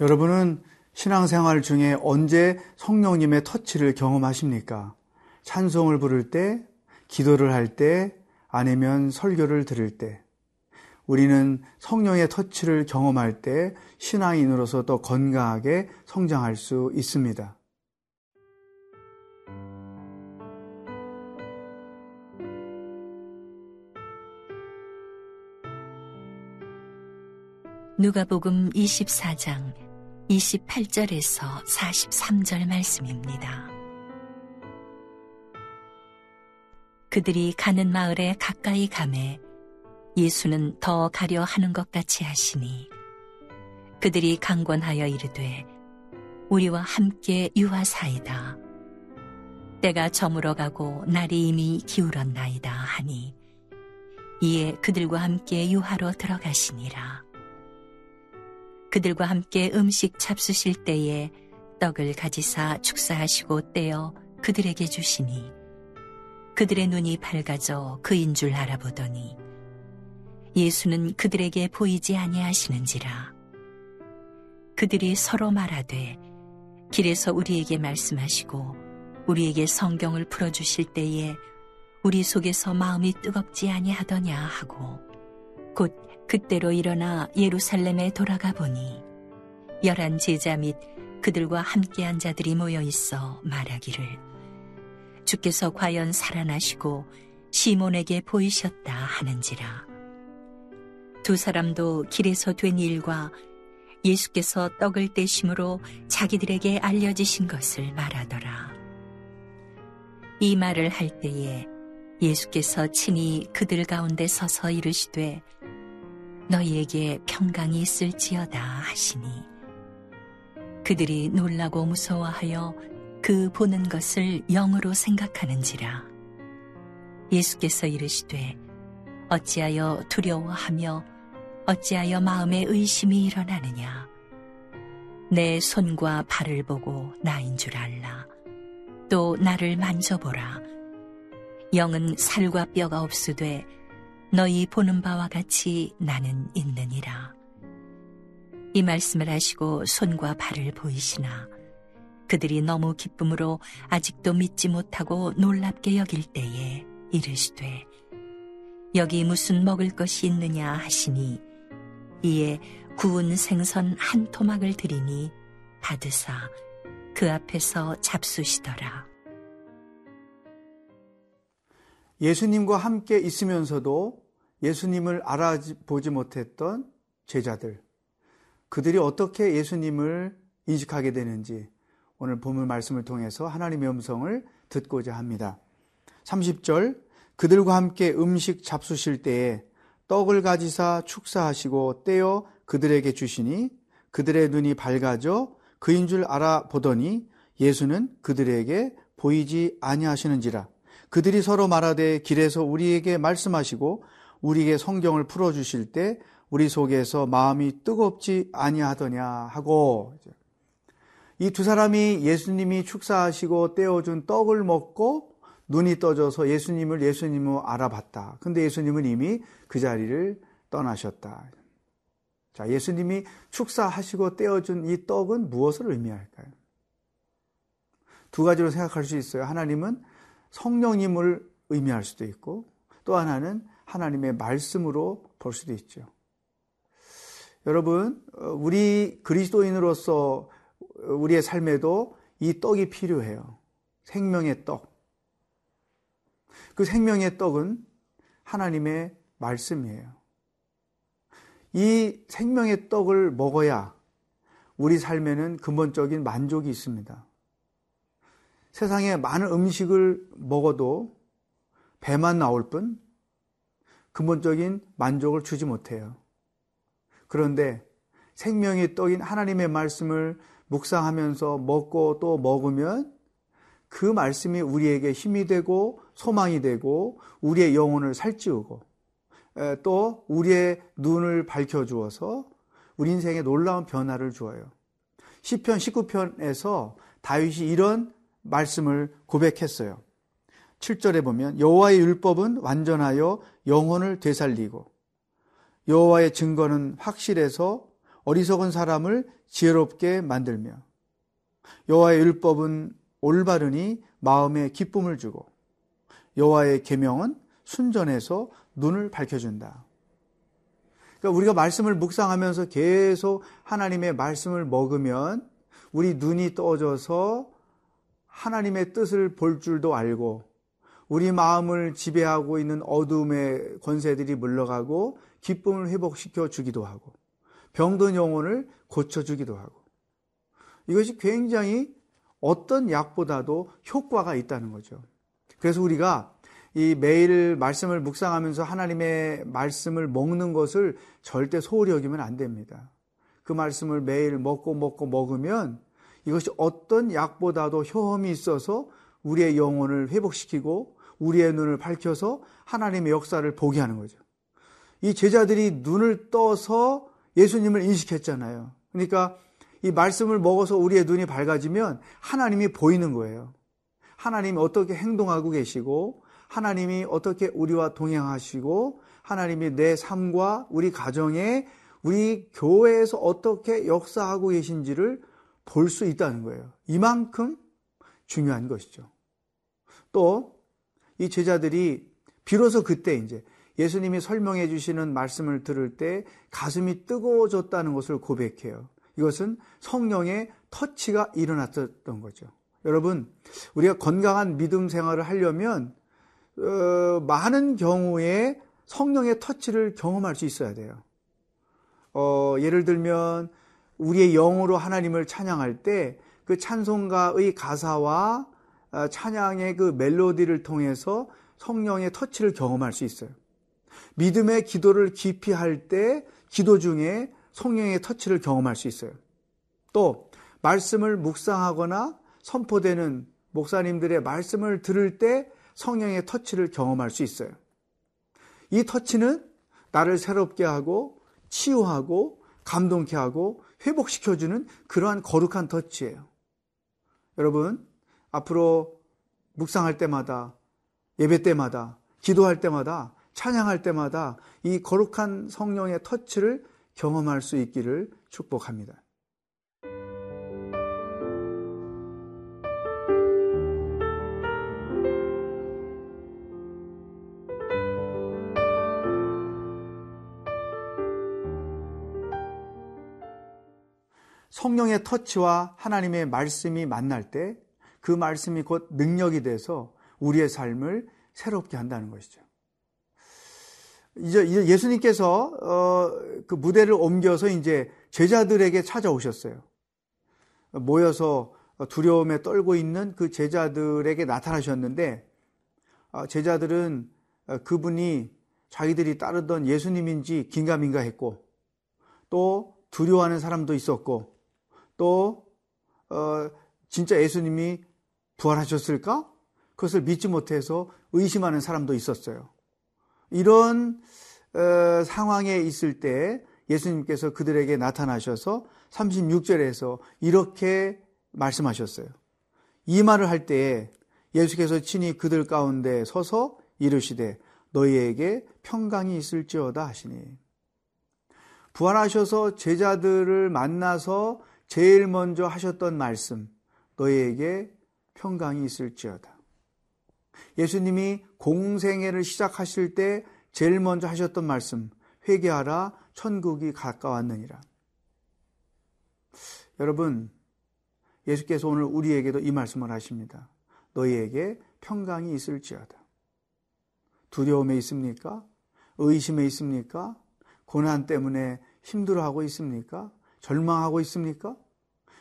여러분은 신앙생활 중에 언제 성령님의 터치를 경험하십니까? 찬송을 부를 때, 기도를 할 때, 아니면 설교를 들을 때. 우리는 성령의 터치를 경험할 때 신앙인으로서 더 건강하게 성장할 수 있습니다. 누가복음 24장 28절에서 43절 말씀입니다. 그들이 가는 마을에 가까이 가매 예수는 더 가려 하는 것 같이 하시니 그들이 강권하여 이르되 우리와 함께 유하사이다. 때가 저물어 가고 날이 이미 기울었나이다 하니 이에 그들과 함께 유하로 들어가시니라. 그들과 함께 음식 잡수실 때에 떡을 가지사 축사하시고 떼어 그들에게 주시니 그들의 눈이 밝아져 그인 줄 알아보더니 예수는 그들에게 보이지 아니하시는지라. 그들이 서로 말하되 길에서 우리에게 말씀하시고 우리에게 성경을 풀어 주실 때에 우리 속에서 마음이 뜨겁지 아니하더냐 하고 곧 그때로 일어나 예루살렘에 돌아가 보니 열한 제자 및 그들과 함께한 자들이 모여 있어 말하기를 주께서 과연 살아나시고 시몬에게 보이셨다 하는지라 두 사람도 길에서 된 일과 예수께서 떡을 떼심으로 자기들에게 알려지신 것을 말하더라. 이 말을 할 때에 예수께서 친히 그들 가운데 서서 이르시되 너희에게 평강이 있을지어다 하시니. 그들이 놀라고 무서워하여 그 보는 것을 영으로 생각하는지라. 예수께서 이르시되 어찌하여 두려워하며 어찌하여 마음에 의심이 일어나느냐? 내 손과 발을 보고 나인 줄 알라. 또 나를 만져보라. 영은 살과 뼈가 없으되 너희 보는 바와 같이 나는 있느니라. 이 말씀을 하시고 손과 발을 보이시나 그들이 너무 기쁨으로 아직도 믿지 못하고 놀랍게 여길 때에 이르시되 여기 무슨 먹을 것이 있느냐 하시니 이에 구운 생선 한 토막을 드리니 받으사 그 앞에서 잡수시더라. 예수님과 함께 있으면서도 예수님을 알아보지 못했던 제자들, 그들이 어떻게 예수님을 인식하게 되는지 오늘 본문 말씀을 통해서 하나님의 음성을 듣고자 합니다. 30절, 그들과 함께 음식 잡수실 때에 떡을 가지사 축사하시고 떼어 그들에게 주시니 그들의 눈이 밝아져 그인 줄 알아보더니 예수는 그들에게 보이지 아니하시는지라. 그들이 서로 말하되 길에서 우리에게 말씀하시고 우리에게 성경을 풀어 주실 때 우리 속에서 마음이 뜨겁지 아니하더냐 하고 이 두 사람이 예수님이 축사하시고 떼어준 떡을 먹고 눈이 떠져서 예수님을 예수님으로 알아봤다. 근데 예수님은 이미 그 자리를 떠나셨다. 자, 예수님이 축사하시고 떼어준 이 떡은 무엇을 의미할까요? 두 가지로 생각할 수 있어요. 하나님은 성령님을 의미할 수도 있고 또 하나는 하나님의 말씀으로 볼 수도 있죠. 여러분, 어, 우리 그리스도인으로서 우리의 삶에도 이 떡이 필요해요. 생명의 떡. 그 생명의 떡은 하나님의 말씀이에요. 이 생명의 떡을 먹어야 우리 삶에는 근본적인 만족이 있습니다. 세상에 많은 음식을 먹어도 배만 나올 뿐 근본적인 만족을 주지 못해요. 그런데 생명의 떡인 하나님의 말씀을 묵상하면서 먹고 또 먹으면 그 말씀이 우리에게 힘이 되고 소망이 되고 우리의 영혼을 살찌우고 또 우리의 눈을 밝혀 주어서 우리 인생에 놀라운 변화를 주어요. 시편 19편에서 다윗이 이런 말씀을 고백했어요. 7절에 보면 여호와의 율법은 완전하여 영혼을 되살리고 여호와의 증거는 확실해서 어리석은 사람을 지혜롭게 만들며 여호와의 율법은 올바르니 마음에 기쁨을 주고 여호와의 계명은 순전해서 눈을 밝혀준다. 그러니까 우리가 말씀을 묵상하면서 계속 하나님의 말씀을 먹으면 우리 눈이 떠져서 하나님의 뜻을 볼 줄도 알고 우리 마음을 지배하고 있는 어둠의 권세들이 물러가고 기쁨을 회복시켜 주기도 하고 병든 영혼을 고쳐 주기도 하고 이것이 굉장히 어떤 약보다도 효과가 있다는 거죠. 그래서 우리가 이 매일 말씀을 묵상하면서 하나님의 말씀을 먹는 것을 절대 소홀히 여기면 안 됩니다. 그 말씀을 매일 먹고 먹고 먹으면 이것이 어떤 약보다도 효험이 있어서 우리의 영혼을 회복시키고 우리의 눈을 밝혀서 하나님의 역사를 보게 하는 거죠. 이 제자들이 눈을 떠서 예수님을 인식했잖아요. 그러니까 이 말씀을 먹어서 우리의 눈이 밝아지면 하나님이 보이는 거예요. 하나님이 어떻게 행동하고 계시고 하나님이 어떻게 우리와 동행하시고 하나님이 내 삶과 우리 가정에 우리 교회에서 어떻게 역사하고 계신지를 볼 수 있다는 거예요. 이만큼 중요한 것이죠. 또 이 제자들이 비로소 그때 이제 예수님이 설명해 주시는 말씀을 들을 때 가슴이 뜨거워졌다는 것을 고백해요. 이것은 성령의 터치가 일어났던 거죠. 여러분, 우리가 건강한 믿음 생활을 하려면 어, 많은 경우에 성령의 터치를 경험할 수 있어야 돼요. 어, 예를 들면 우리의 영으로 하나님을 찬양할 때 그 찬송가의 가사와 어, 찬양의 그 멜로디를 통해서 성령의 터치를 경험할 수 있어요. 믿음의 기도를 깊이 할 때 기도 중에 성령의 터치를 경험할 수 있어요. 또 말씀을 묵상하거나 선포되는 목사님들의 말씀을 들을 때 성령의 터치를 경험할 수 있어요. 이 터치는 나를 새롭게 하고 치유하고 감동케 하고 회복시켜주는 그러한 거룩한 터치예요. 여러분, 앞으로 묵상할 때마다, 예배 때마다, 기도할 때마다, 찬양할 때마다 이 거룩한 성령의 터치를 경험할 수 있기를 축복합니다. 성령의 터치와 하나님의 말씀이 만날 때 그 말씀이 곧 능력이 돼서 우리의 삶을 새롭게 한다는 것이죠. 이제 예수님께서 어, 그 무대를 옮겨서 이제 제자들에게 찾아오셨어요. 모여서 두려움에 떨고 있는 그 제자들에게 나타나셨는데 어, 제자들은 어, 그분이 자기들이 따르던 예수님인지 긴가민가했고 또 두려워하는 사람도 있었고 또 어, 진짜 예수님이 부활하셨을까? 그것을 믿지 못해서 의심하는 사람도 있었어요. 이런 어, 상황에 있을 때 예수님께서 그들에게 나타나셔서 36절에서 이렇게 말씀하셨어요. 이 말을 할 때에 예수께서 친히 그들 가운데 서서 이르시되 너희에게 평강이 있을지어다 하시니 부활하셔서 제자들을 만나서 제일 먼저 하셨던 말씀, 너희에게 평강이 있을지어다. 예수님이 공생애를 시작하실 때 제일 먼저 하셨던 말씀, 회개하라, 천국이 가까웠느니라. 여러분, 예수께서 오늘 우리에게도 이 말씀을 하십니다. 너희에게 평강이 있을지어다. 두려움에 있습니까? 의심에 있습니까? 고난 때문에 힘들어하고 있습니까? 절망하고 있습니까?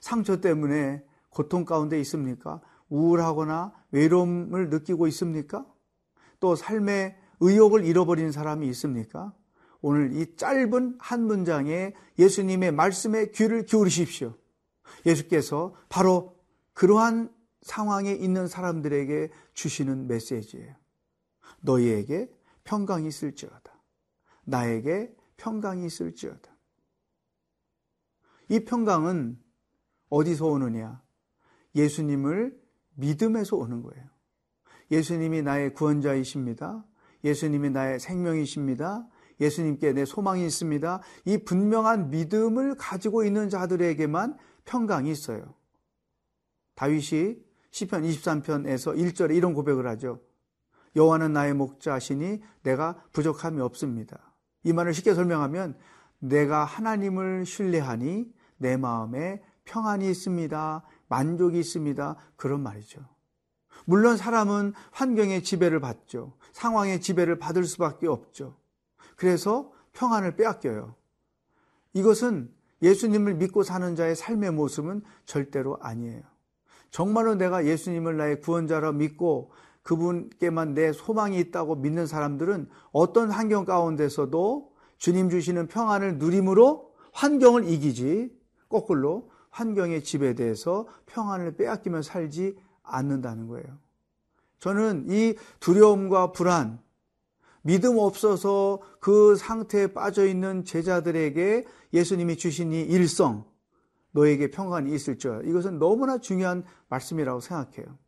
상처 때문에 고통 가운데 있습니까? 우울하거나 외로움을 느끼고 있습니까? 또 삶의 의욕을 잃어버린 사람이 있습니까? 오늘 이 짧은 한 문장에 예수님의 말씀에 귀를 기울이십시오. 예수께서 바로 그러한 상황에 있는 사람들에게 주시는 메시지예요. 너희에게 평강이 있을지어다. 나에게 평강이 있을지어다. 이 평강은 어디서 오느냐? 예수님을 믿음에서 오는 거예요. 예수님이 나의 구원자이십니다. 예수님이 나의 생명이십니다. 예수님께 내 소망이 있습니다. 이 분명한 믿음을 가지고 있는 자들에게만 평강이 있어요. 다윗이 시편 23편에서 1절에 이런 고백을 하죠. 여호와는 나의 목자시니 내가 부족함이 없습니다. 이 말을 쉽게 설명하면 내가 하나님을 신뢰하니 내 마음에 평안이 있습니다. 만족이 있습니다. 그런 말이죠. 물론 사람은 환경의 지배를 받죠. 상황의 지배를 받을 수밖에 없죠. 그래서 평안을 빼앗겨요. 이것은 예수님을 믿고 사는 자의 삶의 모습은 절대로 아니에요. 정말로 내가 예수님을 나의 구원자로 믿고 그분께만 내 소망이 있다고 믿는 사람들은 어떤 환경 가운데서도 주님 주시는 평안을 누림으로 환경을 이기지 거꾸로 환경의 지배대해서 평안을 빼앗기며 살지 않는다는 거예요. 저는 이 두려움과 불안, 믿음 없어서 그 상태에 빠져 있는 제자들에게 예수님이 주신 이 일성, 너에게 평안이 있을 줄. 이것은 너무나 중요한 말씀이라고 생각해요.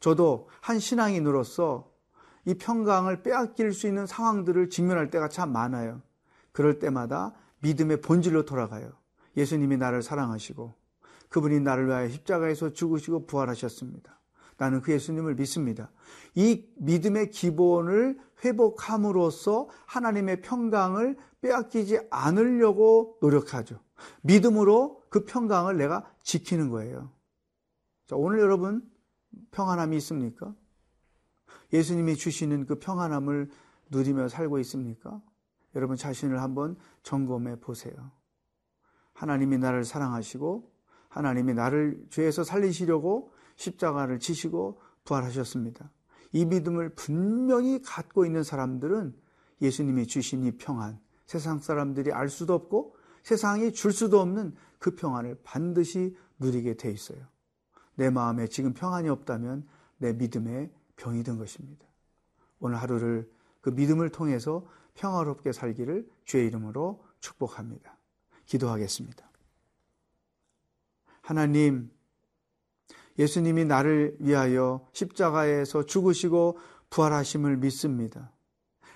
저도 한 신앙인으로서 이 평강을 빼앗길 수 있는 상황들을 직면할 때가 참 많아요. 그럴 때마다 믿음의 본질로 돌아가요. 예수님이 나를 사랑하시고 그분이 나를 위하여 십자가에서 죽으시고 부활하셨습니다. 나는 그 예수님을 믿습니다. 이 믿음의 기본을 회복함으로써 하나님의 평강을 빼앗기지 않으려고 노력하죠. 믿음으로 그 평강을 내가 지키는 거예요. 자, 오늘 여러분 평안함이 있습니까? 예수님이 주시는 그 평안함을 누리며 살고 있습니까? 여러분 자신을 한번 점검해 보세요. 하나님이 나를 사랑하시고 하나님이 나를 죄에서 살리시려고 십자가를 지시고 부활하셨습니다. 이 믿음을 분명히 갖고 있는 사람들은 예수님이 주신 이 평안, 세상 사람들이 알 수도 없고 세상이 줄 수도 없는 그 평안을 반드시 누리게 돼 있어요. 내 마음에 지금 평안이 없다면 내 믿음에 병이 든 것입니다. 오늘 하루를 그 믿음을 통해서 평화롭게 살기를 주의 이름으로 축복합니다. 기도하겠습니다. 하나님, 예수님이 나를 위하여 십자가에서 죽으시고 부활하심을 믿습니다.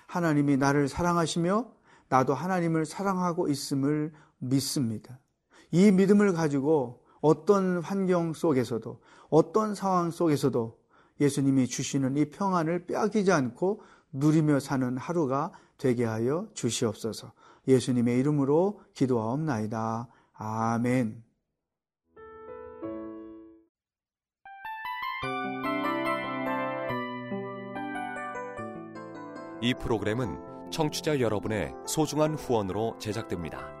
하나님이 나를 사랑하시며 나도 하나님을 사랑하고 있음을 믿습니다. 이 믿음을 가지고 어떤 환경 속에서도 어떤 상황 속에서도 예수님이 주시는 이 평안을 빼앗기지 않고 누리며 사는 하루가 되게 하여 주시옵소서. 예수님의 이름으로 기도하옵나이다. 아멘. 이 프로그램은 청취자 여러분의 소중한 후원으로 제작됩니다.